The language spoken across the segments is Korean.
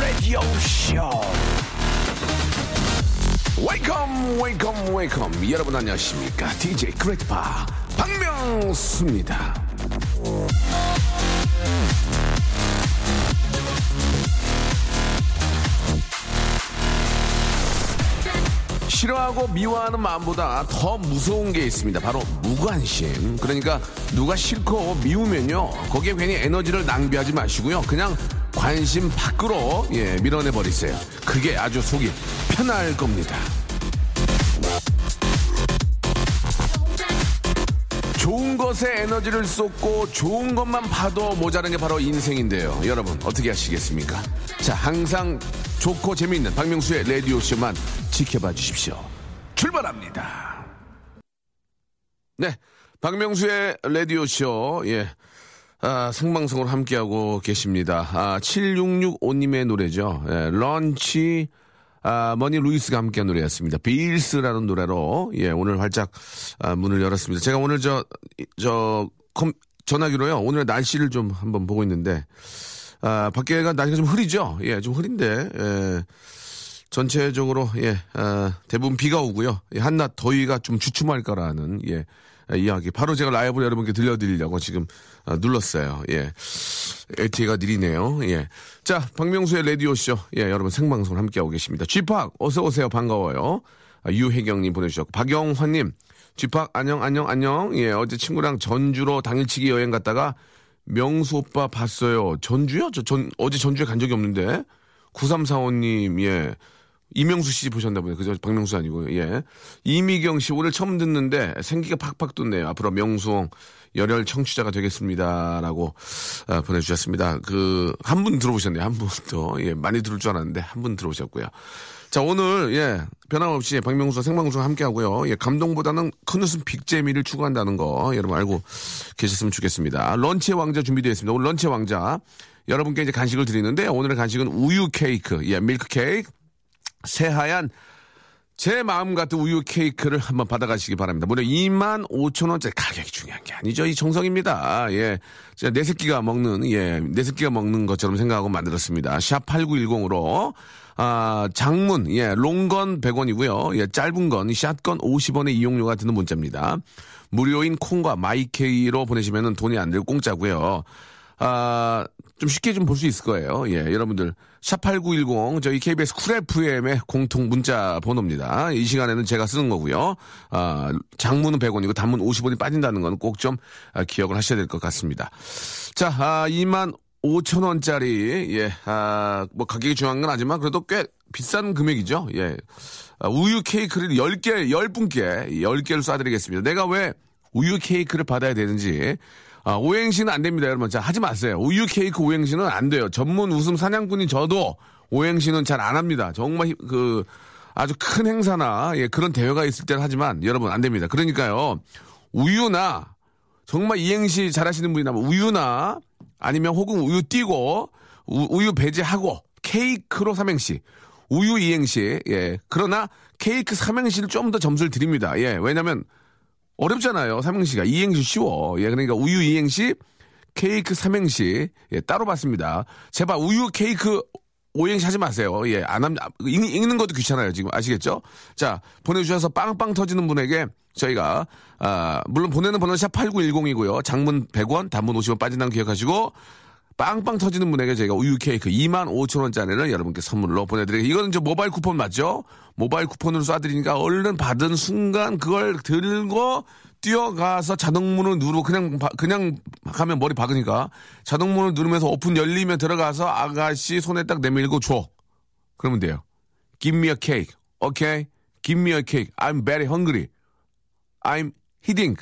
Radio Show. Welcome, welcome, welcome. 여러분 안녕하십니까? DJ 크레이트파 박명수입니다. 싫어하고 미워하는 마음보다 더 무서운 게 있습니다. 바로 무관심. 그러니까 누가 싫고 미우면요. 거기에 괜히 에너지를 낭비하지 마시고요. 그냥 관심 밖으로 예, 밀어내 버리세요. 그게 아주 속이 편할 겁니다. 좋은 것에 에너지를 쏟고 좋은 것만 봐도 모자란 게 바로 인생인데요. 여러분 어떻게 하시겠습니까? 자 항상 좋고 재미있는 박명수의 라디오 쇼만 지켜봐 주십시오. 출발합니다. 네, 박명수의 라디오 쇼 예. 아, 생방송으로 함께하고 계십니다. 아, 7665님의 노래죠. 예, 런치, 아, 머니 루이스가 함께한 노래였습니다. Bills라는 노래로, 예, 오늘 활짝, 아, 문을 열었습니다. 제가 오늘 저, 이- 저, 컴, 전화기로요. 오늘 날씨를 좀 한번 보고 있는데, 아, 밖에가 날씨가 좀 흐리죠? 예, 좀 흐린데, 예. 전체적으로, 예, 아, 대부분 비가 오고요. 예, 한낮 더위가 좀 주춤할 거라는, 예, 아, 이야기. 바로 제가 라이브로 여러분께 들려드리려고 지금 아, 눌렀어요. 예. LTE가 느리네요. 예. 자, 박명수의 라디오쇼. 예, 여러분 생방송 함께하고 계십니다. 쥐팍, 어서오세요. 반가워요. 아, 유혜경님 보내주셨고, 박영환님, 쥐팍, 안녕, 안녕, 안녕. 예, 어제 친구랑 전주로 당일치기 여행 갔다가 명수 오빠 봤어요. 전주요? 저 전, 어제 전주에 간 적이 없는데. 9345님, 예. 이명수 씨 보셨나 보네요. 그죠? 박명수 아니고, 예. 이미경 씨, 오늘 처음 듣는데 생기가 팍팍 돋네요. 앞으로 명수옹 열혈 청취자가 되겠습니다. 라고 아, 보내주셨습니다. 그, 한 분 들어보셨네요. 한 분 더. 예, 많이 들을 줄 알았는데 한 분 들어오셨고요. 자, 오늘, 예, 변함없이 박명수와 생방송 함께 하고요. 예, 감동보다는 큰 웃음 빅재미를 추구한다는 거 여러분 알고 계셨으면 좋겠습니다. lunch의 왕자 준비되어 있습니다. 오늘 lunch의 왕자. 여러분께 이제 간식을 드리는데 오늘의 간식은 우유 케이크, 예, 밀크 케이크. 새하얀 제 마음 같은 우유 케이크를 한번 받아가시기 바랍니다. 무려 2만 5천 원짜리 가격이 중요한 게 아니죠. 이 정성입니다. 예. 제가 내 새끼가 먹는, 예, 내 새끼가 먹는 것처럼 생각하고 만들었습니다. 샵 8910으로, 아, 장문, 예, 롱건 100원이고요. 예, 짧은 건, 샷건 50원의 이용료가 드는 문자입니다. 무료인 콩과 마이케이로 보내시면 돈이 안 들고 공짜고요. 아, 좀 쉽게 좀 볼 수 있을 거예요. 예, 여러분들. 샵8910, 저희 KBS 쿨 FM의 공통 문자 번호입니다. 이 시간에는 제가 쓰는 거고요. 아, 장문은 100원이고 단문 50원이 빠진다는 건 꼭좀 아, 기억을 하셔야 될 것 같습니다. 자, 아, 2만 5천 원짜리, 예, 아, 뭐 가격이 중요한 건 아니지만 그래도 꽤 비싼 금액이죠. 예. 아, 우유 케이크를 10개, 10분께 10개를 쏴드리겠습니다. 내가 왜 우유 케이크를 받아야 되는지 아, 오행시는 안 됩니다, 여러분. 자, 하지 마세요. 우유 케이크 오행시는 안 돼요. 전문 웃음 사냥꾼이 저도 오행시는 잘 안 합니다. 정말, 히- 그, 아주 큰 행사나, 예, 그런 대회가 있을 때는 하지만, 여러분, 안 됩니다. 그러니까요, 우유나, 정말 이행시 잘하시는 분이라면 우유나, 아니면 혹은 우유 띄고, 우, 유 배제하고, 케이크로 삼행시. 우유 이행시, 예. 그러나, 케이크 삼행시를 좀 더 점수를 드립니다. 예. 왜냐면, 어렵잖아요. 삼행시가. 이행시 쉬워. 예, 그러니까 우유 이행시, 케이크 삼행시. 예, 따로 봤습니다. 제발 우유 케이크 오행시 하지 마세요. 예, 안 함, 읽, 읽는 것도 귀찮아요. 지금 아시겠죠? 자, 보내주셔서 빵빵 터지는 분에게 저희가, 아, 물론 보내는 번호는 샵8910이고요. 장문 100원, 단문 50원 빠진다는 기억하시고, 빵빵 터지는 분에게 저희가 우유 케이크 2만 5천 원짜리를 여러분께 선물로 보내드리겠습니다. 이거는 저 모바일 쿠폰 맞죠? 모바일 쿠폰으로 쏴드리니까 얼른 받은 순간 그걸 들고 뛰어가서 자동문을 누르고 그냥 바- 그냥 가면 머리 박으니까 자동문을 누르면서 오픈 열리면 들어가서 아가씨 손에 딱 내밀고 줘. 그러면 돼요. Give me a cake. Okay? Give me a cake. I'm very hungry. I'm hitting.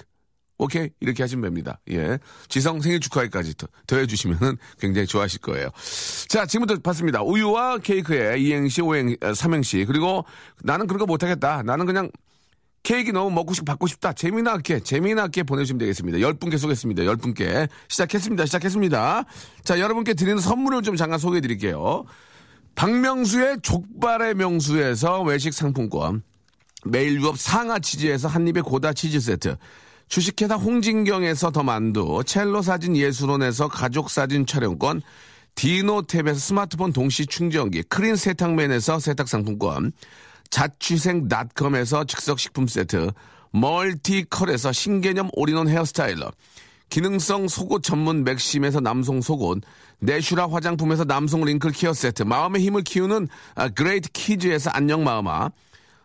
오케이? 이렇게 하시면 됩니다. 예. 지성 생일 축하회까지 더, 더해주시면 굉장히 좋아하실 거예요. 자, 지금부터 봤습니다. 우유와 케이크에 이행시, 오행, 어, 삼행시. 그리고 나는 그런 거 못하겠다. 나는 그냥 케이크 너무 먹고 싶고 받고 싶다. 재미나게, 재미나게 보내주시면 되겠습니다. 열 분께 쏘겠습니다. 열 분께. 시작했습니다. 시작했습니다. 자, 여러분께 드리는 선물을 좀 잠깐 소개해 드릴게요. 박명수의 족발의 명수에서 외식 상품권, 매일 유업 상하 치즈에서 한입의 고다 치즈 세트, 주식회사 홍진경에서 더 만두, 첼로 사진 예술원에서 가족 사진 촬영권, 디노탭에서 스마트폰 동시 충전기, 크린 세탁맨에서 세탁 상품권, 자취생닷컴에서 즉석 식품 세트, 멀티컬에서 신개념 all-in-one hair styler, 기능성 속옷 전문 맥심에서 남성 속옷, 내슈라 화장품에서 남성 wrinkle care 세트, 마음의 힘을 키우는 아, 그레이트 키즈에서 안녕 마음아,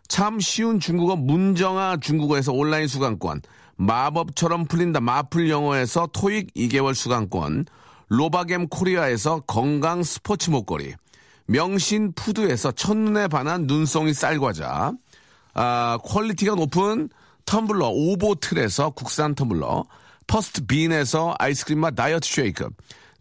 참 쉬운 중국어 문정아 중국어에서 온라인 수강권, 마법처럼 풀린다. 마풀 영어에서 토익 2개월 수강권, 로바겜 코리아에서 건강 스포츠 목걸이, 명신 푸드에서 첫눈에 반한 눈송이 쌀과자, 아, quality가 높은 텀블러 오보틀에서 국산 텀블러, 퍼스트 빈에서 아이스크림 맛 다이어트 쉐이크,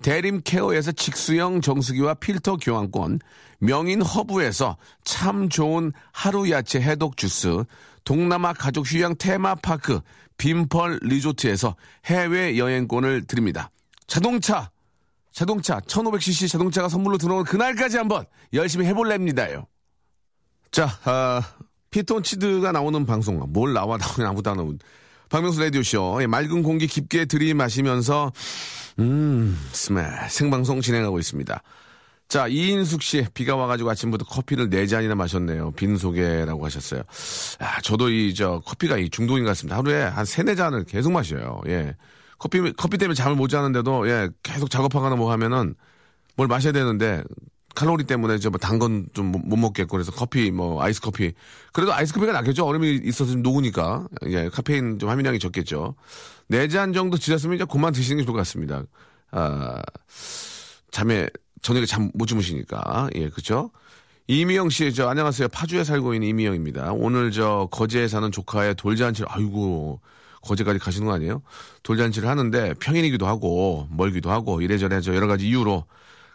대림 케어에서 직수형 정수기와 필터 교환권, 명인 허브에서 참 좋은 하루 야채 해독 주스, 동남아 가족 휴양 테마파크 빈펄 리조트에서 해외 여행권을 드립니다. 자동차, 자동차, 1500cc 자동차가 선물로 들어오는 그날까지 한번 열심히 해볼랍니다요. 자, 아, 피톤치드가 나오는 방송, 뭘 나와 나오냐 아무도 안 나오는. 박명수 라디오쇼, 예, 맑은 공기 깊게 들이마시면서, 음, 스멜, 생방송 진행하고 있습니다. 자, 이인숙 씨, 비가 와가지고 아침부터 커피를 네 잔이나 마셨네요. 빈속에라고 하셨어요. 아, 저도 이, 저, 커피가 이 중독인 것 같습니다. 하루에 한 세네 잔을 계속 마셔요. 예. 커피, 커피 때문에 잠을 못 자는데도, 예, 계속 작업하거나 뭐 하면은 뭘 마셔야 되는데, 칼로리 때문에 저단건 좀 못 먹겠고 그래서 커피 뭐 아이스 커피 그래도 아이스 커피가 낫겠죠 얼음이 있어서 좀 녹으니까 예 카페인 좀 함유량이 적겠죠 네 잔 정도 지났으면 이제 그만 드시는 게 좋을 것 같습니다 아 잠에 저녁에 잠 못 주무시니까. 예 그렇죠? 이미영 씨 저 안녕하세요. 파주에 살고 있는 이미영입니다. 오늘 저 거제에 사는 조카의 돌잔치를 아이고 거제까지 가시는 거 아니에요? 돌잔치를 하는데 평일이기도 하고 멀기도 하고 이래저래 저 여러 가지 이유로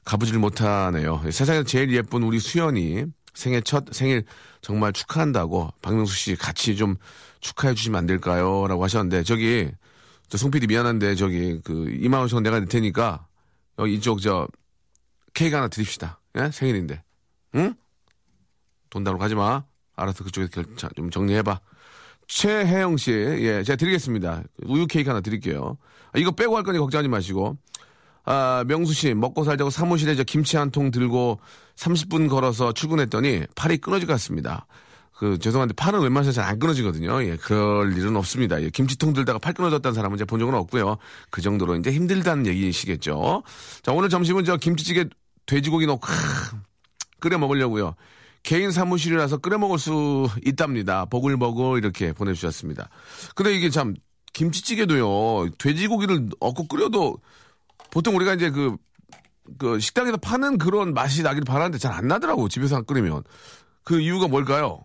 가보질 못하네요. 세상에서 제일 예쁜 우리 수연이 생애 첫 생일 정말 축하한다고 박명수 씨 같이 좀 축하해 주시면 안 될까요? 라고 하셨는데 저기 저 송 PD 미안한데 저기 그 2만 원씩 내가 낼 테니까 여기 이쪽 저 케이크 하나 드립시다. 예? 생일인데. 응? 돈 달러 가지 마. 알아서 그쪽에 결, 좀 정리해봐. 최혜영 씨, 예, 제가 드리겠습니다. 우유 케이크 하나 드릴게요. 아, 이거 빼고 할 거니 걱정하지 마시고. 아, 명수 씨, 먹고 살자고 사무실에 저 김치 한 통 들고 30분 걸어서 출근했더니 팔이 끊어질 것 같습니다. 그, 죄송한데 팔은 웬만해서 잘 안 끊어지거든요. 예, 그럴 일은 없습니다. 예, 김치통 들다가 팔 끊어졌다는 사람은 제가 본 적은 없고요. 그 정도로 이제 힘들다는 얘기시겠죠. 자, 오늘 점심은 저 김치찌개 돼지고기 넣고, 크, 끓여 먹으려고요. 개인 사무실이라서 끓여 먹을 수 있답니다. 버글버글 이렇게 보내주셨습니다. 근데 이게 참, 김치찌개도요, 돼지고기를 얻고 끓여도 보통 우리가 이제 그, 그 식당에서 파는 그런 맛이 나길 바라는데 잘 안 나더라고, 집에서 끓이면. 그 이유가 뭘까요?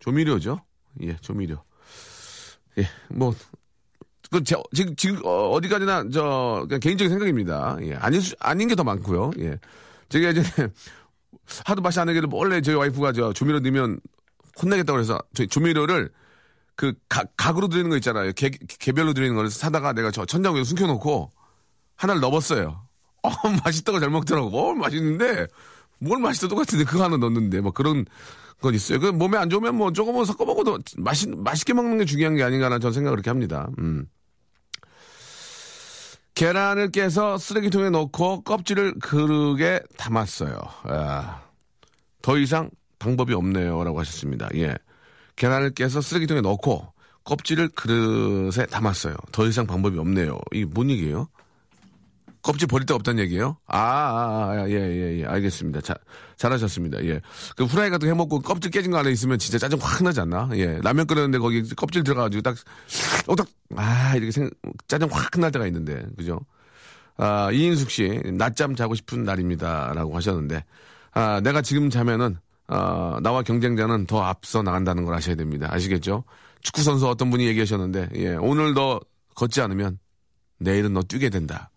조미료죠? 예, 조미료. 예, 뭐, 그, 저, 지금, 지금, 어, 어디까지나, 저, 그냥 개인적인 생각입니다. 예, 아닌, 수, 아닌 게 더 많고요. 예. 제가 이제, 하도 맛이 안 나기를 원래 저희 와이프가 저 조미료 넣으면 혼나겠다고 해서 저희 조미료를 그 각, 각으로 들리는 거 있잖아요. 개, 개별로 들리는 거를 사다가 내가 저 천장에 숨겨놓고 하나를 넣었어요. 어, 맛있다고 잘 먹더라고. 어, 맛있는데, 뭘 맛있다 똑같은데 그거 하나 넣었는데, 뭐 그런 건 있어요. 그 몸에 안 좋으면 뭐 조금은 섞어 먹어도 맛있, 맛있게 먹는 게 중요한 게 아닌가라는 저는 생각을 그렇게 합니다. 음. 계란을 깨서 쓰레기통에 넣고 껍질을 그릇에 담았어요. 아, 더 이상 방법이 없네요. 라고 하셨습니다. 예. 계란을 깨서 쓰레기통에 넣고 껍질을 그릇에 담았어요. 더 이상 방법이 없네요. 이게 뭔 얘기예요? 껍질 버릴 데 없다는 얘기예요? 아, 아, 아, 예, 예, 예. 알겠습니다. 자, 잘하셨습니다. 예. 그 후라이 같은 거 해먹고 껍질 깨진 거 안에 있으면 진짜 짜증 확 나지 않나? 예. 라면 끓였는데 거기 껍질 들어가가지고 딱, 어, 딱, 아, 이렇게 생, 짜증 확 날 때가 있는데. 그죠? 아, 이인숙 씨, 낮잠 자고 싶은 날입니다. 라고 하셨는데, 아, 내가 지금 자면은, 아, 나와 경쟁자는 더 앞서 나간다는 걸 아셔야 됩니다. 아시겠죠? 축구선수 어떤 분이 얘기하셨는데, 예. 오늘 너 걷지 않으면 내일은 너 뛰게 된다.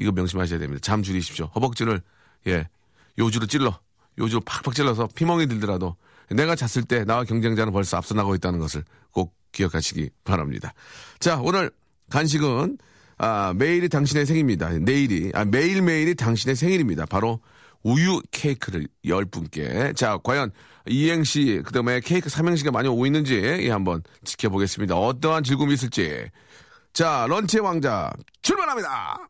이거 명심하셔야 됩니다. 잠 줄이십시오. 허벅지를 예 요주로 찔러 요주로 팍팍 찔러서 피멍이 들더라도 내가 잤을 때 나와 경쟁자는 벌써 앞서 나고 있다는 것을 꼭 기억하시기 바랍니다. 자 오늘 간식은 아, 매일이 당신의 생입니다. 내일이 아, 매일 매일이 당신의 생일입니다. 바로 우유 케이크를 열 분께. 자, 과연 이행시, 그 다음에 케이크 삼행시가 많이 오고 있는지 예, 한번 지켜보겠습니다. 어떠한 즐거움이 있을지. 자, 런치의 왕자, 출발합니다!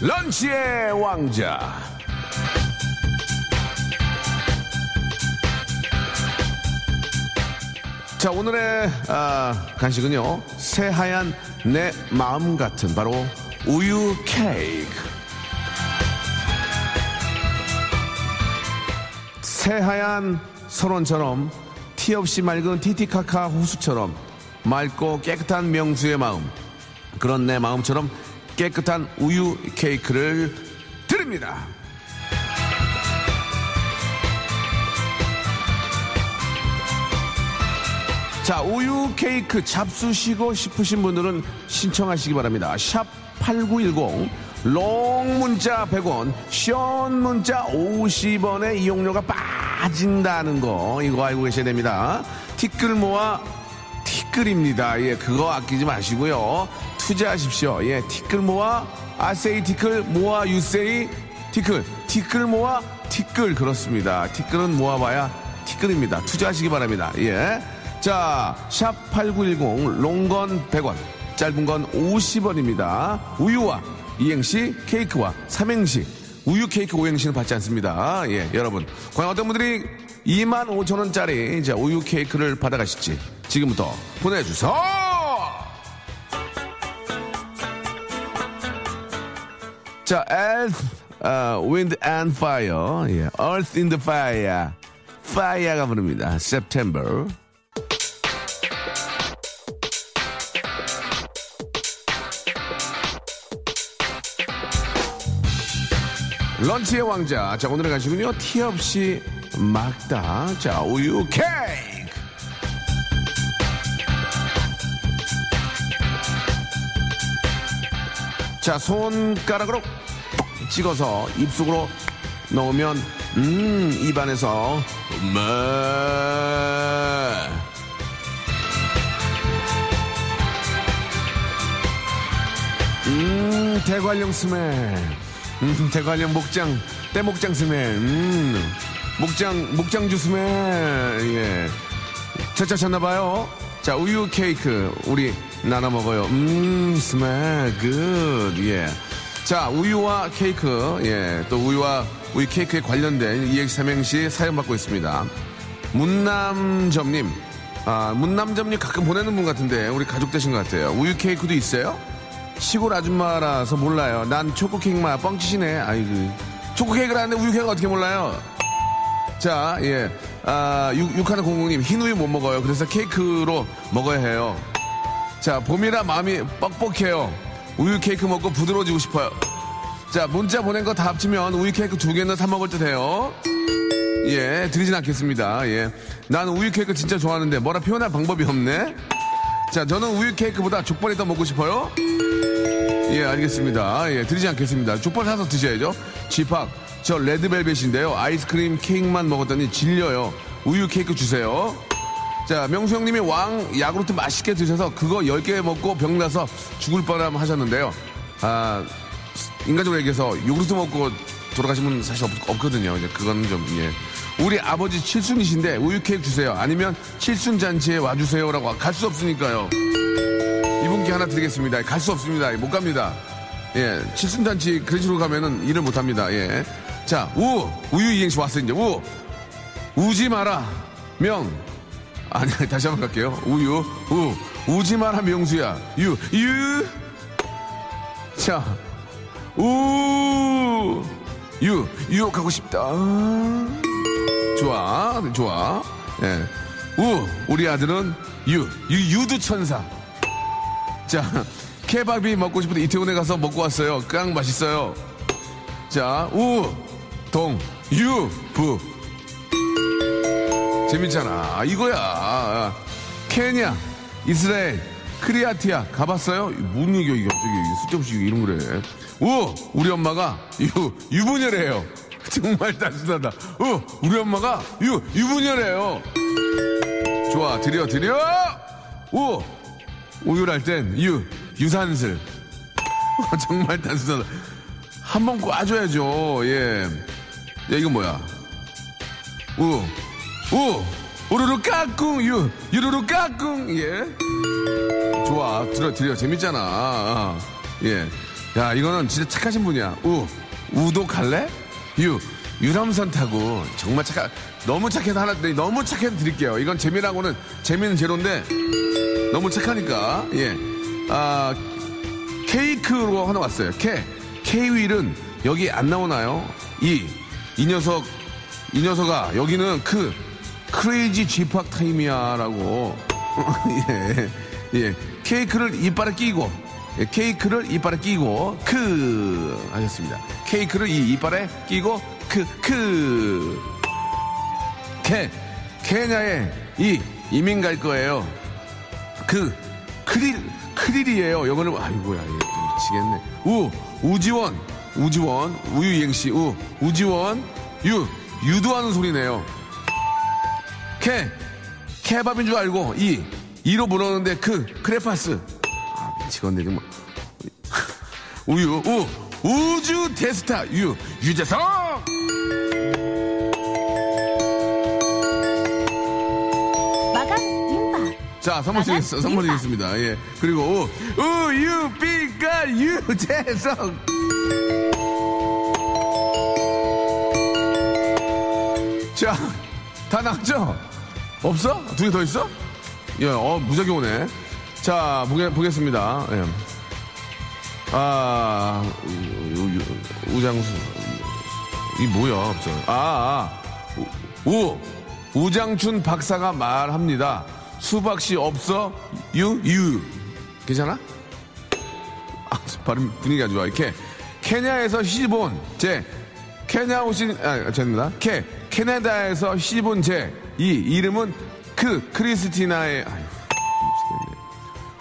런치의 왕자. 자, 오늘의 아, 간식은요. 새하얀 내 마음 같은 바로 우유 케이크. 새하얀 설원처럼 티 없이 맑은 티티카카 호수처럼 맑고 깨끗한 명수의 마음. 그런 내 마음처럼 깨끗한 우유 케이크를 드립니다. 자, 우유 케이크 잡수시고 싶으신 분들은 신청하시기 바랍니다. 샵 8910, 롱 문자 100원, 션 문자 50원의 이용료가 빠진다는 거, 이거 알고 계셔야 됩니다. 티끌 모아 티끌입니다. 예, 그거 아끼지 마시고요. 투자하십시오. 예, 티끌 모아, 아세이 티끌, 모아 유세이 티끌, 티끌 모아 티끌 그렇습니다. 티끌은 모아봐야 티끌입니다. 투자하시기 바랍니다. 예. 자, 샵 8910, 롱건 100원, 짧은 건 50원입니다. 우유와 이행시, 케이크와 삼행시, 우유 케이크 오행시는 받지 않습니다. 예, 여러분. 과연 어떤 분들이 2만 5천 원짜리 우유 케이크를 받아가실지 지금부터 보내주세요. 자, Earth, 어, Wind and Fire, 예, Earth in the Fire, Fire가 부릅니다. September. 런치의 왕자. 자, 오늘의 간식은요, 티 없이 막다. 자, 우유 케이 자, 손가락으로 찍어서 입속으로 넣으면, 음, 입안에서, 엄마. 음, 대관령 smell. 음, 대관령 목장, 떼목장 smell. 음, 목장, 목장주 smell. 예. 차차 쳤나봐요. 자, 우유 케이크. 우리 나눠 먹어요. 음, smell. Good. 예. 자, 우유와 케이크. 예. 또 우유와 우유 케이크에 관련된 EX 삼행시 사연 받고 있습니다. 문남점님. 아, 문남점님 가끔 보내는 분 같은데, 우리 가족 되신 것 같아요. 우유 케이크도 있어요? 시골 아줌마라서 몰라요. 난 초코 케이크 맛 뻥치시네. 아이고. 초코 케이크를 하는데 우유 케이크 어떻게 몰라요? 자, 예. 아, 육, 육하나 공공님, 흰 우유 못 먹어요. 그래서 케이크로 먹어야 해요. 자, 봄이라 마음이 뻑뻑해요. 우유 케이크 먹고 부드러워지고 싶어요. 자, 문자 보낸 거 다 합치면 우유 케이크 두 개는 사 먹을 듯 해요. 예, 드리진 않겠습니다. 예. 나는 우유 케이크 진짜 좋아하는데 뭐라 표현할 방법이 없네? 자, 저는 우유 케이크보다 족발이 더 먹고 싶어요. 예, 알겠습니다. 예, 드리지 않겠습니다. 족발 사서 드셔야죠. 지팍, 저 레드벨벳인데요. 아이스크림 케이크만 먹었더니 질려요. 우유 케이크 주세요. 자, 명수 형님이 왕 야구르트 맛있게 드셔서 그거 10개 먹고 병 나서 죽을 뻔함 하셨는데요. 아, 인간적으로 얘기해서 요구르트 먹고 돌아가신 분 사실 없, 거든요 이제 그거는 좀, 예. 우리 아버지 칠순이신데 우유 케이크 주세요. 아니면 칠순 잔치에 와주세요라고 갈 수 없으니까요. 이분께 하나 드리겠습니다. 갈 수 없습니다. 못 갑니다. 예, 칠순 잔치 그런 식으로 가면은 일을 못 합니다. 예. 자, 우! 우유 이행시 왔어요, 이제. 우! 우지 마라. 명. 아니, 다시 한번 갈게요. 우유, 우. 우지 마라, 명수야. 유, 유. 자, 우. 유, 유혹하고 싶다. 좋아, 좋아. 예. 우, 우리 아들은 유, 유, 유두 천사. 자, 케밥이 먹고 싶은데 이태원에 가서 먹고 왔어요. 깡 맛있어요. 자, 우, 동, 유, 부. 재밌잖아. 아, 이거야. 케냐, 이스라엘, 크리아티아 가봤어요? 뭔 얘기야 이게 갑자기 쓸데없이 이런 거래. 우, 우리 엄마가 유, 유부녀래요. 정말 따뜻하다. 우, 우리 엄마가 유, 유부녀래요. 좋아, 드려, 드려! 우, 우유할 땐 유, 유산슬. 정말 따뜻하다. 한 번 꽈줘야죠. 예. 야, 이거 뭐야? 우, 우, 우르르 까꿍, 유, 유르르 까꿍, 예. 좋아, 들어, 들여. 재밌잖아. 아, 예. 야, 이거는 진짜 착하신 분이야. 우, 우도 갈래? 유, 유람선 타고. 정말 착하, 너무 착해서 하나, 네, 너무 착해서 드릴게요. 이건 재미라고는, 재미는 제로인데, 너무 착하니까, 예. 아, 케이크로 하나 왔어요. 케. 케이윌은 여기 안 나오나요? 이, 이 녀석, 이 녀석아, 여기는 그, 크레이지 쥐팍 타임이야, 라고. 예, 예. 케이크를 이빨에 끼고, 예, 케이크를 이빨에 끼고, 크, 하셨습니다. 케이크를 이 이빨에 끼고, 크, 크. 케, 케냐에 이, 이민 갈 거예요. 그, 크릴, 크릴이에요. 요거는, 아이고야, 미치겠네. 우, 우지원, 우지원, 우유 이행시, 우, 우지원, 유, 유도하는 소리네요. 케, 케밥인 줄 알고, 이, 이로 물었는데 그, 크레파스. 아, 미치겠네, 정말. 우유, 우, 우주 대스타, 유, 유재석! 마감 임박. 자, 선물 드리겠습니다. 선물. 드리겠습니다. 예. 그리고, 우, 우유, 빛깔, 유재석! 자, 다 나왔죠? 없어? 두 개 더 있어? 예, 어, 무작위 오네. 자, 보게, 보겠습니다. 예. 아, 우, 우, 우, 우장수. 이 뭐야, 갑자기. 아, 아. 우, 우, 우장춘 박사가 말합니다. 수박씨 없어? 유, 유. 괜찮아? 아, 발음 분위기 안 좋아. 이렇게 케냐에서 시집온 제 케냐 오신 아 죄송합니다. 케 캐나다에서 시집온 제 이 이름은 그 크리스티나의 아유.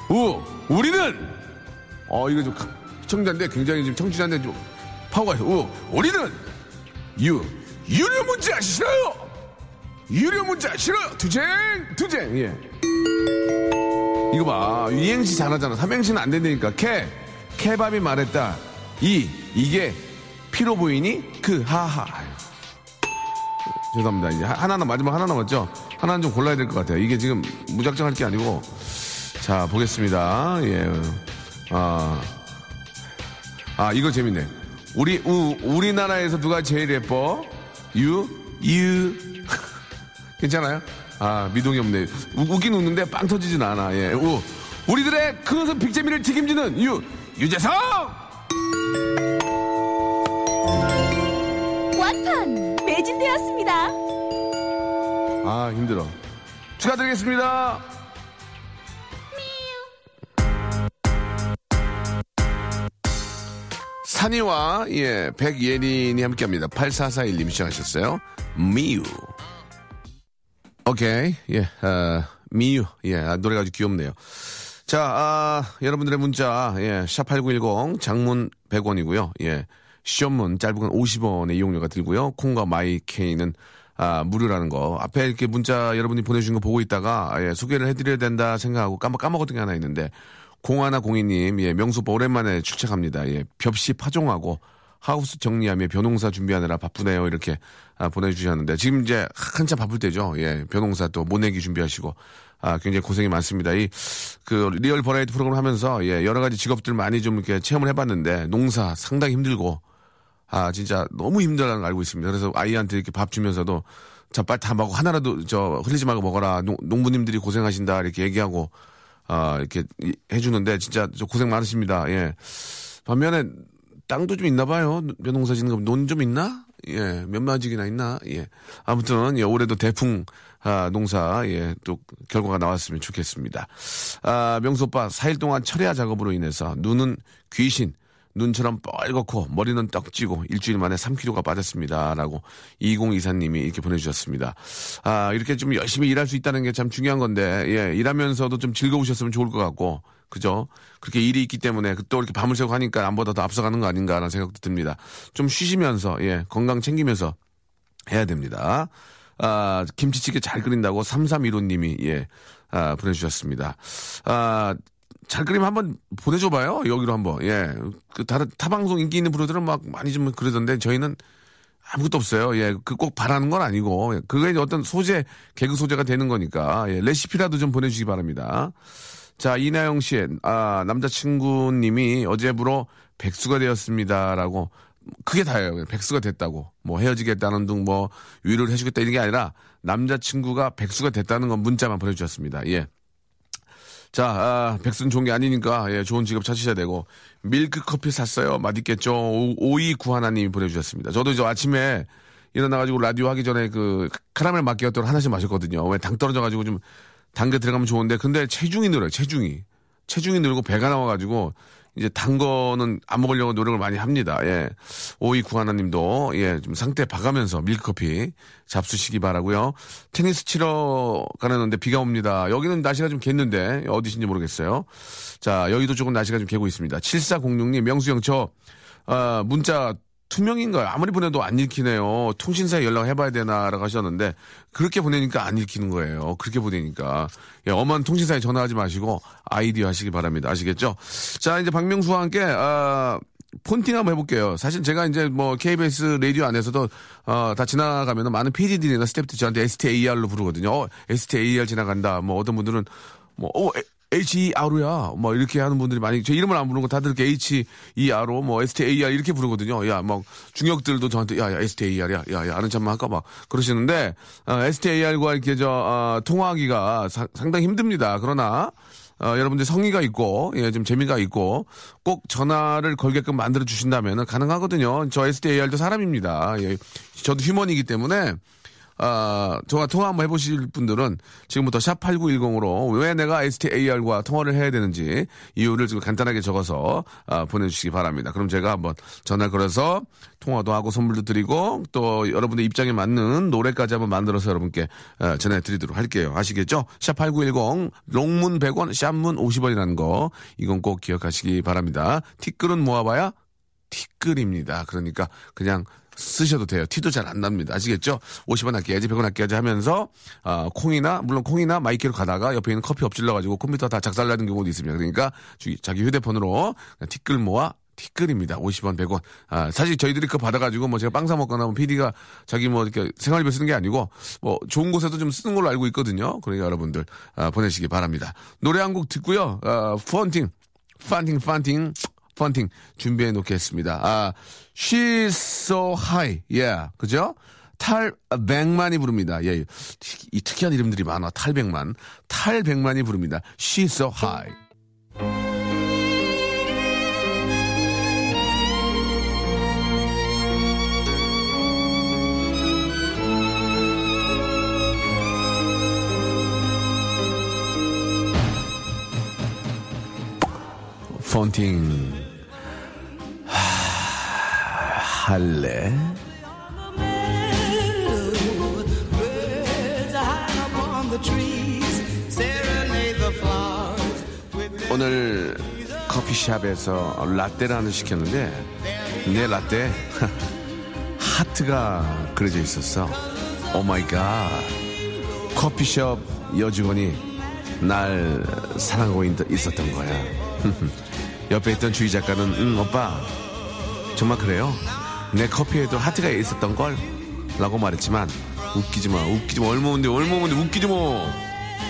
우 우리는 어 이거 좀 가- 시청자인데 굉장히 지금 청취자인데 좀 파워가 있어. 우 우리는 유 유료 문자 싫어요. 유료 문자 싫어요. 투쟁 투쟁 예. 이거 봐. 이행시 잘하잖아. 삼행시는 안 된다니까. 케. 케밥이 말했다. 이. 이게 피로 보이니? 그. 하하. 죄송합니다. 이제 하- 하나 남 마지막 하나 남았죠? 하나는 좀 골라야 될 것 같아요. 이게 지금 무작정 할 게 아니고. 자, 보겠습니다. 예. 아. 아, 이거 재밌네. 우리, 우, 우리나라에서 누가 제일 예뻐? 유? 유. 괜찮아요? 아, 미동이 없네. 우, 웃긴 웃는데 빵 터지진 않아. 예. 우. 우리들의 큰 빅재미를 책임지는 유, 유재석! 완판 매진되었습니다. 아, 힘들어. 축하드리겠습니다. 산이와, 예, 백예린이 함께 합니다. 8441님 시작하셨어요. 미유. 오케이. 예, 어, 미유. 예, 아, 노래가 아주 귀엽네요. 자, 아, 여러분들의 문자, 예, 샵8910, 장문 100원이고요. 예, 시험문 짧은 건 50원의 이용료가 들고요. 콩과 마이케이는 아, 무료라는 거. 앞에 이렇게 문자 여러분이 보내주신 거 보고 있다가, 아, 예, 소개를 해드려야 된다 생각하고 까먹, 까먹었던 게 하나 있는데, 공하나 공이님, 예, 명수빠 오랜만에 출첵합니다. 예, 벽시 파종하고, 하우스 정리하며 변홍사 준비하느라 바쁘네요. 이렇게 아, 보내주셨는데 지금 이제 한참 바쁠 때죠. 예, 벼농사 또 모내기 준비하시고 아, 굉장히 고생이 많습니다. 이 그 real variety 프로그램 하면서 예, 여러 가지 직업들 많이 좀 이렇게 체험을 해봤는데 농사 상당히 힘들고 아 진짜 너무 힘들다는 걸 알고 있습니다. 그래서 아이한테 이렇게 밥 주면서도 자 빨리 다 먹어 하나라도 저 흘리지 말고 먹어라 농, 농부님들이 고생하신다 이렇게 얘기하고 아 이렇게 이- 해주는데 진짜 저 고생 많으십니다. 예. 반면에 땅도 좀 있나 봐요. 변농사 짓는 거 논 좀 있나? 예, 몇 마지기나 있나? 예. 아무튼, 예, 올해도 대풍, 아, 농사, 예, 또, 결과가 나왔으면 좋겠습니다. 아, 명수 오빠, 4일 동안 철야 작업으로 인해서 눈은 귀신, 눈처럼 뻘겋고 머리는 떡지고 일주일 만에 3kg가 빠졌습니다. 라고 2024님이 이렇게 보내주셨습니다. 아, 이렇게 좀 열심히 일할 수 있다는 게 참 중요한 건데, 예, 일하면서도 좀 즐거우셨으면 좋을 것 같고, 그죠? 그렇게 일이 있기 때문에 또 이렇게 밤을 새고 하니까 남보다 더 앞서가는 거 아닌가라는 생각도 듭니다. 좀 쉬시면서, 예, 건강 챙기면서 해야 됩니다. 아, 김치찌개 잘 끓인다고 3315님이, 예, 아, 보내주셨습니다. 아, 잘 끓이면 한번 보내줘봐요. 여기로 한번. 예. 그 다른 타방송 인기 있는 프로들은 막 많이 좀 그러던데 저희는 아무것도 없어요. 예. 그 꼭 바라는 건 아니고. 그게 이제 어떤 소재, 개그 소재가 되는 거니까. 예. 레시피라도 좀 보내주시기 바랍니다. 자, 이나영 씨, 아, 남자친구님이 어제부로 백수가 되었습니다라고 그게 다예요. 백수가 됐다고. 뭐 헤어지겠다는 등뭐 위로를 해주겠다 이런 게 아니라 남자친구가 백수가 됐다는 건 문자만 보내주셨습니다. 예. 자, 아, 좋은 게 아니니까, 예, 좋은 직업 찾으셔야 되고, 밀크 커피 샀어요. 맛있겠죠? 오이 구 하나님이 보내주셨습니다. 저도 이제 아침에 일어나가지고 라디오 하기 전에 그 카라멜 마키아토를 하나씩 마셨거든요. 왜 당 떨어져가지고 좀 단 게 들어가면 좋은데, 근데 체중이 늘어요, 체중이. 체중이 늘고 배가 나와가지고, 이제 단 거는 안 먹으려고 노력을 많이 합니다. 예. 오이 구 하나님도 예, 좀 상태 봐가면서 밀크커피 잡수시기 바라고요. 테니스 치러 가는데 비가 옵니다. 여기는 날씨가 좀 겠는데 어디신지 모르겠어요. 자, 여기도 조금 날씨가 좀 개고 있습니다. 7406님, 명수형 저 아, 문자 투명인가요? 아무리 보내도 안 읽히네요. 통신사에 연락해봐야 되나라고 하셨는데 그렇게 보내니까 안 읽히는 거예요. 그렇게 보내니까 예, 엄한 통신사에 전화하지 마시고 아이디어 하시기 바랍니다. 아시겠죠? 자 이제 박명수와 함께 아, 폰팅 한번 해볼게요. 사실 제가 이제 뭐 KBS 라디오 안에서도 어, 다 지나가면 많은 PD들이나 스태프들 저한테 STAR로 부르거든요. 어, STAR 지나간다. 뭐 어떤 분들은 뭐 어, H-E-R야. 뭐 이렇게 하는 분들이 많이 제 이름을 안 부르는 거 다들 이렇게 H-E-R로 뭐 S-T-A-R 이렇게 부르거든요. 야, 막 중역들도 저한테 야, 야, S-T-A-R야. 야, 야, 아는 척만 할까 봐 그러시는데 어, S-T-A-R과 이렇게 저 어, 통화하기가 사, 상당히 힘듭니다. 그러나 어, 여러분들 성의가 있고, 예, 좀 재미가 있고, 꼭 전화를 걸게끔 만들어 주신다면 가능하거든요. 저 STAR도 사람입니다. 예, 저도 휴먼이기 때문에, 아, 저와 통화 한번 해보실 분들은 지금부터 샵8910으로 왜 내가 STAR과 통화를 해야 되는지 이유를 좀 간단하게 적어서 아, 보내주시기 바랍니다. 그럼 제가 한번 전화 걸어서 통화도 하고 선물도 드리고 또 여러분의 입장에 맞는 노래까지 한번 만들어서 여러분께 아, 전해드리도록 할게요. 아시겠죠? 샵8910 롱문 100원, 샵문 50원이라는 거 이건 꼭 기억하시기 바랍니다. 티끌은 모아봐야 티끌입니다. 그러니까 그냥 쓰셔도 돼요. 티도 잘 안 납니다. 아시겠죠? 50원 아껴야지, 100원 아껴야지 하면서, 어, 콩이나, 물론 콩이나 마이크로 가다가 옆에 있는 커피 엎질러가지고 컴퓨터 다 작살나는 경우도 있습니다. 그러니까 자기 휴대폰으로 티끌 모아 티끌입니다. 50원, 100원. 아, 사실 저희들이 그거 받아가지고 뭐 제가 빵 사 먹거나 뭐 PD가 자기 뭐 이렇게 생활비에 쓰는 게 아니고 뭐 좋은 곳에도 좀 쓰는 걸로 알고 있거든요. 그러니까 여러분들, 아, 보내시기 바랍니다. 노래 한 곡 듣고요. 아, 펀팅, 판팅, 판팅. 펀팅 준비해 놓겠습니다. 아, She's so high. Yeah. 그죠? 탈백만이 부릅니다. 예. 이 특이한 이름들이 많아. 탈백만. 탈백만이 부릅니다. She's so high. 펀팅 할래? 오늘 커피숍에서 라떼를 하나 시켰는데 내 라떼 하트가 그려져 있었어. 오 마이 갓. 커피숍 여직원이 날 사랑하고 있었던 거야. 옆에 있던 주희 작가는 응 오빠 정말 그래요? 내 커피에도 하트가 있었던 걸? 라고 말했지만 웃기지 마 웃기지 마. 얼마인데 얼마인데 웃기지 마.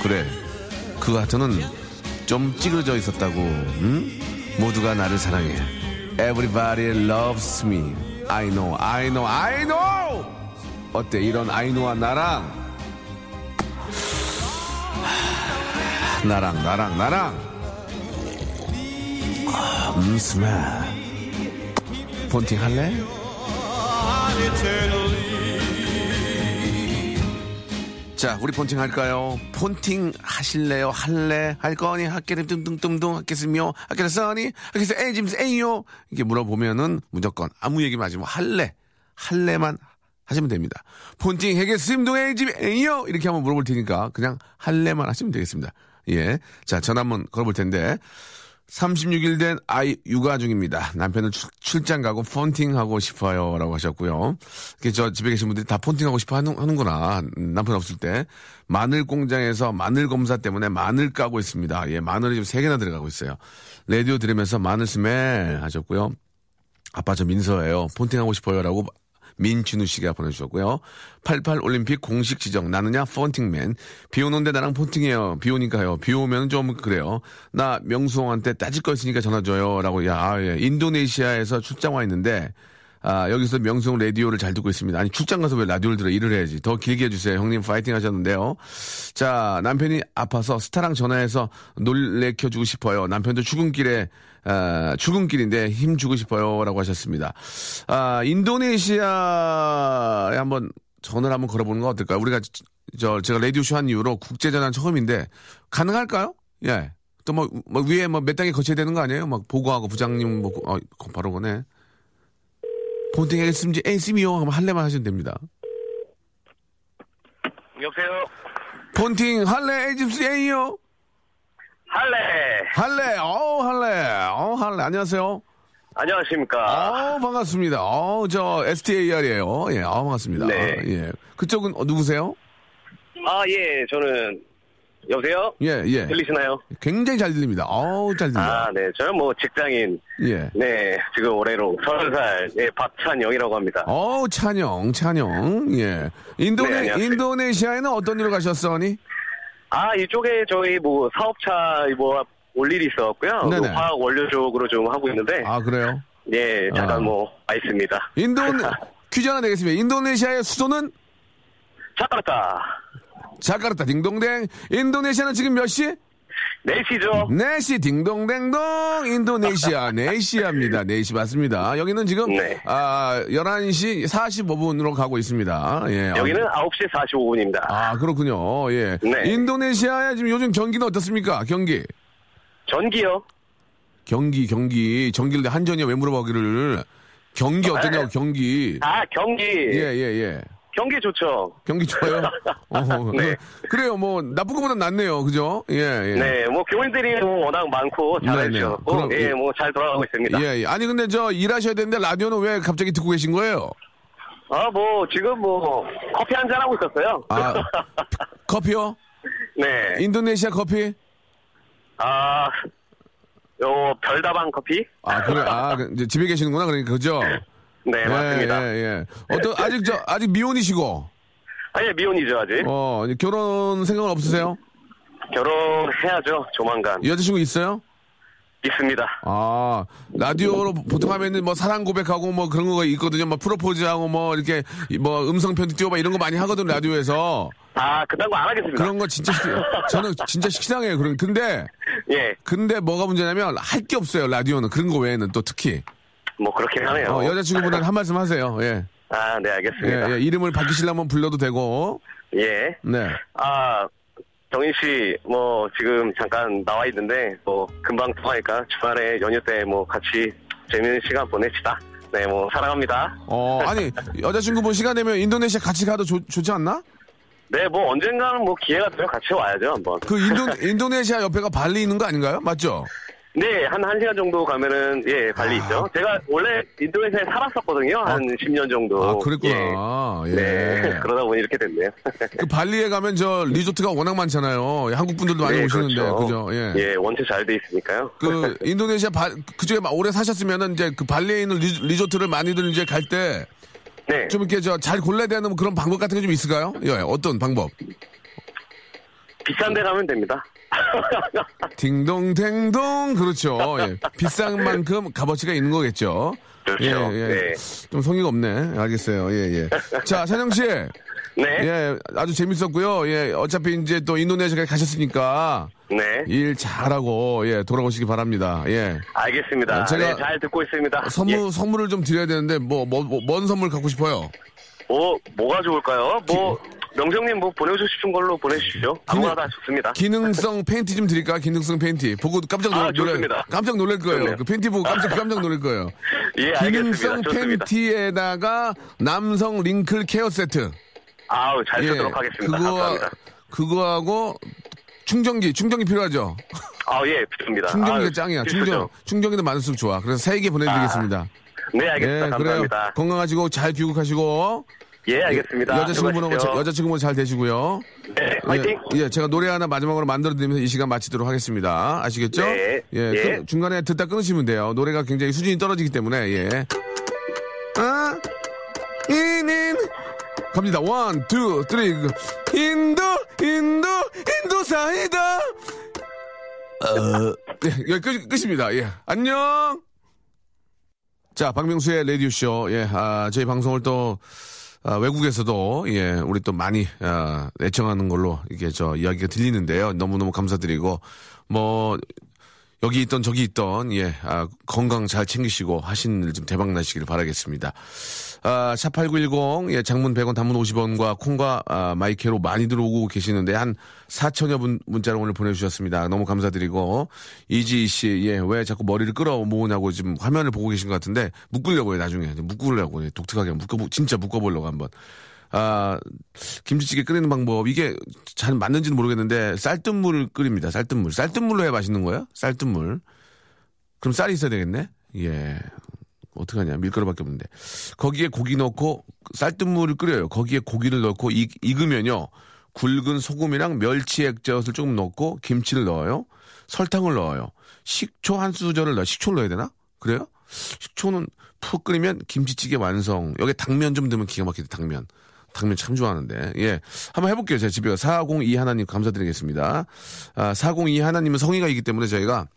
그래. 그 하트는 좀 찌그러져 있었다고 응? 모두가 나를 사랑해. Everybody loves me. I know I know I know! 어때 이런 I know와 나랑? 나랑 나랑 나랑? 음 스멜 폰팅 할래? 자, 우리 폰팅 할까요? 폰팅 하실래요? 할래? 할 거니? 학교를 뚱뚱뚱뚱 하겠으며? 학교를 써니? 학교에서 에이, 짐스 에이요? 이렇게 물어보면은 무조건 아무 얘기 마지 뭐 할래? 할래만 하시면 됩니다. 폰팅 하겠음, 에이, 짐 에이요? 이렇게 한번 물어볼 테니까 그냥 할래만 하시면 되겠습니다. 예. 자, 전화 한번 걸어볼 텐데. 36일 된 아이 육아 중입니다. 남편은 출, 장 가고 폰팅하고 싶어요. 라고 하셨고요. 저 집에 계신 분들이 다 폰팅하고 싶어 하는, 하는구나. 남편 없을 때. 마늘 공장에서 마늘 검사 때문에 마늘 까고 있습니다. 예, 마늘이 지금 3개나 들어가고 있어요. 라디오 들으면서 마늘 smell 하셨고요. 아빠 저 민서예요. 폰팅하고 싶어요. 라고 민준우 씨가 보내주셨고요. 88 올림픽 공식 지정. 나는야 폰팅맨. 비 오는데 나랑 폰팅해요. 비 오니까요. 비 오면 좀 그래요. 나 명수옹한테 따질 거 있으니까 전화 줘요. 라고. 야, 아, 예. 인도네시아에서 출장 와 있는데, 아, 여기서 명수옹 라디오를 잘 듣고 있습니다. 아니, 출장 가서 왜 라디오를 들어? 일을 해야지. 더 길게 해주세요. 형님 파이팅 하셨는데요. 자, 남편이 아파서 스타랑 전화해서 놀래켜주고 싶어요. 남편도 출근길에 아, 출근길인데 힘 주고 싶어요라고 하셨습니다. 아, 인도네시아에 한번 전화를 한번 걸어보는 건 어떨까요? 우리가 저 제가 라디오 쇼 한 이후로 국제 전화 처음인데 가능할까요? 예. 또뭐 뭐 위에 뭐 몇 단계 거쳐야 되는 거 아니에요? 막 보고하고 부장님 뭐 어, 바로 거네. 본팅 했음지 에이스미요 하면 할래만 하시면 됩니다. 여보세요. 폰팅 할래 에이집스 에이요. 할래. 할래, 어 할래, 어 할래. 안녕하세요. 안녕하십니까. 어 반갑습니다. 어 저 STAR이에요. 예, 아 반갑습니다. 네. 예. 그쪽은 어, 누구세요? 아, 예, 저는, 여보세요? 예, 예. 들리시나요? 굉장히 잘 들립니다. 어우, 잘 들립니다. 아, 네, 저는 뭐 직장인, 예. 네, 지금 올해로 30살, 예, 박찬영이라고 합니다. 어우, 찬영, 찬영. 예. 인도네, 네. 인도네시아에는 어떤 일로 가셨어니? 아, 이쪽에 저희 뭐 사업차 뭐 올 일이 있었고요. 네네. 그 화학 원료 쪽으로 좀 하고 있는데, 아, 그래요? 예, 잠깐 아. 뭐, 와 있습니다. 인도, 퀴즈 하나 내겠습니다. 인도네시아의 수도는? 자카르타. 자카르타, 딩동댕. 인도네시아는 지금 몇 시? 4시죠? 4시 딩동댕동 인도네시아 4시입니다. 4시 맞습니다. 여기는 지금 네. 아 11시 45분으로 가고 있습니다. 예. 여기는 9시 45분입니다. 아 그렇군요. 예. 네. 인도네시아의 지금 요즘 경기는 어떻습니까? 경기. 전기요? 경기 경기 전기를 한전이야 왜 물어보기를 경기 어떠냐고 경기. 아, 경기. 예, 예, 예. 경기 좋죠? 경기 좋아요? 어, 네. 그, 래요 뭐 나쁜 것보다 낫네요. 그죠? 예, 예. 네, 뭐 교인들이 뭐 워낙 많고 네, 네. 잘해주셨고, 그럼 이- 예, 뭐 잘 돌아가고 있습니다. 예, 예. 아니 근데 저 일하셔야 되는데 라디오는 왜 갑자기 듣고 계신 거예요? 아, 뭐 지금 뭐 커피 한 잔 하고 있었어요. 아, 커피요? 네. 인도네시아 커피? 아, 요 별다방 커피? 아, 그래. 아, 그 이제 집에 계시는구나. 그러니까, 그죠? 네, 맞습니다. 예, 예. 어떤, 아직 저, 아직 미혼이시고, 아, 예, 미혼이죠 아직. 어, 결혼 생각은 없으세요? 결혼해야죠 조만간. 여자친구 있어요? 있습니다. 아, 라디오로 보통 하면은 뭐 사랑 고백하고 뭐 그런 거가 있거든요. 뭐 프로포즈하고 뭐 이렇게 뭐 음성 편집 띄워봐 이런 거 많이 하거든, 라디오에서. 아, 그딴 거 안 하겠습니다. 그런 거 진짜, 식- 저는 진짜 식상해요. 그런, 근데, 예, 근데 뭐가 문제냐면 할 게 없어요, 라디오는. 그런 거 외에는 또 특히. 뭐 그렇긴 하네요. 어, 여자친구분한테 한 말씀 하세요. 예. 아, 네, 예, 알겠습니다. 예. 이름을 바뀌시려면 불러도 되고. 예. 네. 아, 정인 씨, 뭐, 지금 잠깐 나와 있는데, 뭐, 금방 통하니까 주말에 연휴 때 뭐, 같이 재밌는 시간 보냅시다. 네, 뭐, 사랑합니다. 어, 아니, 여자친구분 시간 되면 인도네시아 같이 가도 좋, 좋지 않나? 네, 뭐, 언젠가는 뭐, 기회가 되면 같이 와야죠, 한번. 그 인도, 인도네시아 옆에가 발리 있는 거 아닌가요? 맞죠? 네, 한 1시간 정도 가면은, 예, 발리 아. 있죠. 제가 원래 인도네시아에 살았었거든요. 한 10년 정도. 아, 그랬구나. 예. 네, 그러다 보니 이렇게 됐네요. 그 발리에 가면 저 리조트가 워낙 많잖아요. 한국 분들도 많이 네, 오시는데, 그렇죠. 그죠 예. 예, 원체 잘 돼 있으니까요. 그 인도네시아 발 그쪽에 막 오래 사셨으면은 이제 그 발리에 있는 리, 조트를 많이들 이제 갈때좀 네, 이렇게 저 잘 골라야 되는 그런 방법 같은 게 좀 있을까요? 예, 어떤 방법? 비싼 데 가면 됩니다. 딩동댕동 그렇죠. 예. 비싼 만큼 값어치가 있는 거겠죠. 그렇죠. 예, 예. 네. 좀 성의가 없네. 알겠어요. 예, 예. 자, 찬영 씨. 네. 예, 아주 재밌었고요. 예, 어차피 이제 또 인도네시아에 가셨으니까 네. 일 잘하고 예 돌아오시기 바랍니다. 예. 알겠습니다. 어, 제가 네, 잘 듣고 있습니다. 선물 예. 선물을 좀 드려야 되는데 뭐뭐뭔 선물 갖고 싶어요? 뭐, 뭐가 좋을까요? 뭐, 명정님 뭐 보내주고 싶은 걸로 보내주시죠. 아무나 다 좋습니다. 기능성 팬티 좀 드릴까? 기능성 팬티. 보고 깜짝 놀, 아, 놀 좋습니다. 깜짝 놀랄 거예요. 좋네요. 그 팬티 보고 깜짝 깜짝 놀랄 거예요. 예, 기능성. 좋습니다. 팬티에다가 남성 링클 케어 세트. 아우, 잘 예, 쓰도록 하겠습니다. 그거 감사합니다. 그거하고 충전기 충전기 필요하죠. 아, 예, 필요합니다. 충전기가 아유, 짱이야. 필수죠. 충전 충전기도 많을수록 좋아. 그래서 세 개 보내드리겠습니다. 네, 알겠습니다. 예, 그래요. 감사합니다. 건강하시고 잘 귀국하시고. 예, 알겠습니다. 여자친구분하고 자-. 여자친구분 잘 되시고요. 네, 화이팅! 예, 예, 제가 노래 하나 마지막으로 만들어드리면서 이 시간 마치도록 하겠습니다. 아시겠죠? 네, 예, 예. 그 중간에 듣다 끊으시면 돼요. 노래가 굉장히 수준이 떨어지기 때문에, 예. 아, 이닌. 갑니다. one, two, three. 인도, 인도, 인도 사이다. 어, 예, 여기 끝, 끝입니다. 예. 안녕! 자, 박명수의 라디오 쇼. 예, 아, 저희 방송을 또, 아, 외국에서도, 예, 우리 또 많이, 아, 애청하는 걸로, 이게 저 이야기가 들리는데요. 너무너무 감사드리고, 뭐, 여기 있던 저기 있던, 예, 아, 건강 잘 챙기시고 하시는 일좀 대박 나시길 바라겠습니다. 아, 샵8910, 예, 장문 100원, 단문 50원과 콩과 아, 마이케로 많이 들어오고 계시는데 한 4천여 분 문자를 오늘 보내주셨습니다. 너무 감사드리고, 이지희 씨, 예, 왜 자꾸 머리를 끌어모으냐고 지금 화면을 보고 계신 것 같은데, 묶으려고요, 나중에. 묶으려고, 예, 독특하게 묶어, 진짜 묶어보려고 한번. 아, 김치찌개 끓이는 방법, 이게 잘 맞는지는 모르겠는데, 쌀뜨물을 끓입니다, 쌀뜨물. 쌀뜨물로 해야 맛있는 거예요? 쌀뜨물. 그럼 쌀이 있어야 되겠네? 예. 어떡하냐. 밀가루밖에 없는데. 거기에 고기 넣고 쌀뜨물을 끓여요. 거기에 고기를 넣고 익, 익으면요. 굵은 소금이랑 멸치 액젓을 조금 넣고 김치를 넣어요. 설탕을 넣어요. 식초 한 수저를 넣어. 식초를 넣어야 되나? 그래요? 식초는 푹 끓이면 김치찌개 완성. 여기 당면 좀 넣으면 기가 막히다, 당면. 당면 참 좋아하는데. 예. 한번 해볼게요. 제 집에 402 하나님 감사드리겠습니다. 아, 402 하나님은 성의가 있기 때문에 저희가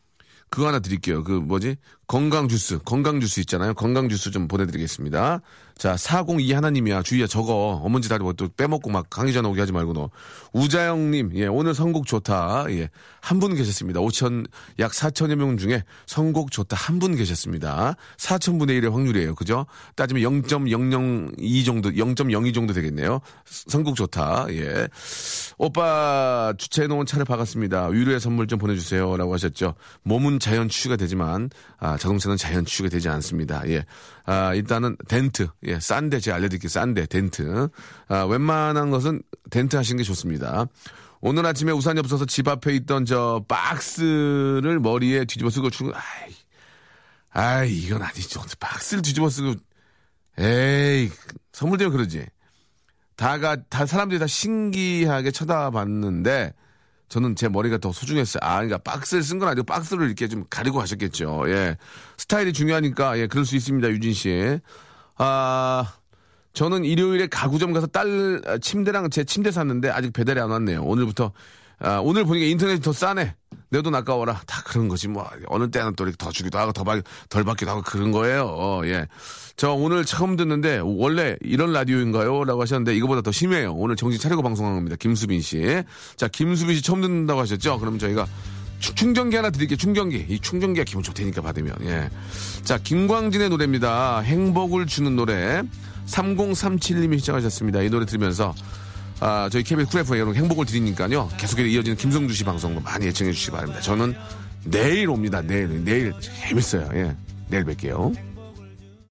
그거 하나 드릴게요. 그 뭐지? 건강 주스, 건강 주스 있잖아요. 건강 주스 좀 보내드리겠습니다. 자, 402 하나님이야. 주희야, 저거. 어머니 다리 뭐또 빼먹고 막 강의 전화 오게 하지 말고 너. 우자영님, 예, 오늘 선곡 좋다. 예, 한 분 계셨습니다. 5천, 약 4천여 명 중에 선곡 좋다. 한 분 계셨습니다. 4천분의 1의 확률이에요. 그죠? 따지면 0.002 정도, 0.02 정도 되겠네요. 선곡 좋다. 예. 오빠 주차해놓은 차를 박았습니다. 위로의 선물 좀 보내주세요. 라고 하셨죠. 몸은 자연 치유가 되지만, 아, 자동차는 자연 치유가 되지 않습니다. 예. 아, 일단은 덴트. 예, 싼데 제가 알려드릴게요. 싼데, 덴트. 아, 웬만한 것은 덴트 하시는 게 좋습니다. 오늘 아침에 우산이 없어서 집 앞에 있던 저 박스를 머리에 뒤집어 쓰고 출근, 아이, 아이, 이건 아니죠. 박스를 뒤집어 쓰고, 에이, 선물 되면 그러지. 다가, 다, 사람들이 다 신기하게 쳐다봤는데, 저는 제 머리가 더 소중했어요. 아, 그러니까 박스를 쓴 건 아니고 박스를 이렇게 좀 가리고 하셨겠죠. 예. 스타일이 중요하니까, 예, 그럴 수 있습니다, 유진 씨. 아, 저는 일요일에 가구점 가서 딸 아, 침대랑 제 침대 샀는데 아직 배달이 안 왔네요. 오늘부터, 아, 오늘 보니까 인터넷이 더 싸네. 내 돈 아까워라. 다 그런 거지. 뭐, 어느 때는 또 이렇게 더 주기도 하고 더 받, 덜 받기도 하고 그런 거예요. 어, 예. 저 오늘 처음 듣는데 원래 이런 라디오인가요? 라고 하셨는데 이거보다 더 심해요. 오늘 정신 차리고 방송한 겁니다. 김수빈 씨. 자, 김수빈 씨 처음 듣는다고 하셨죠? 그럼 저희가 추- 충전기 하나 드릴게요. 충전기. 이 충전기가 기분 좋다니까 받으면. 예. 자, 김광진의 노래입니다. 행복을 주는 노래. 3037님이 시청하셨습니다. 이 노래 들으면서 아, 저희 KBS 쿨 FM 여러분 행복을 드리니까요. 계속해서 이어지는 김성주 씨 방송도 많이 애청해 주시기 바랍니다. 저는 내일 옵니다. 내일. 내일 재밌어요. 예. 내일 뵐게요.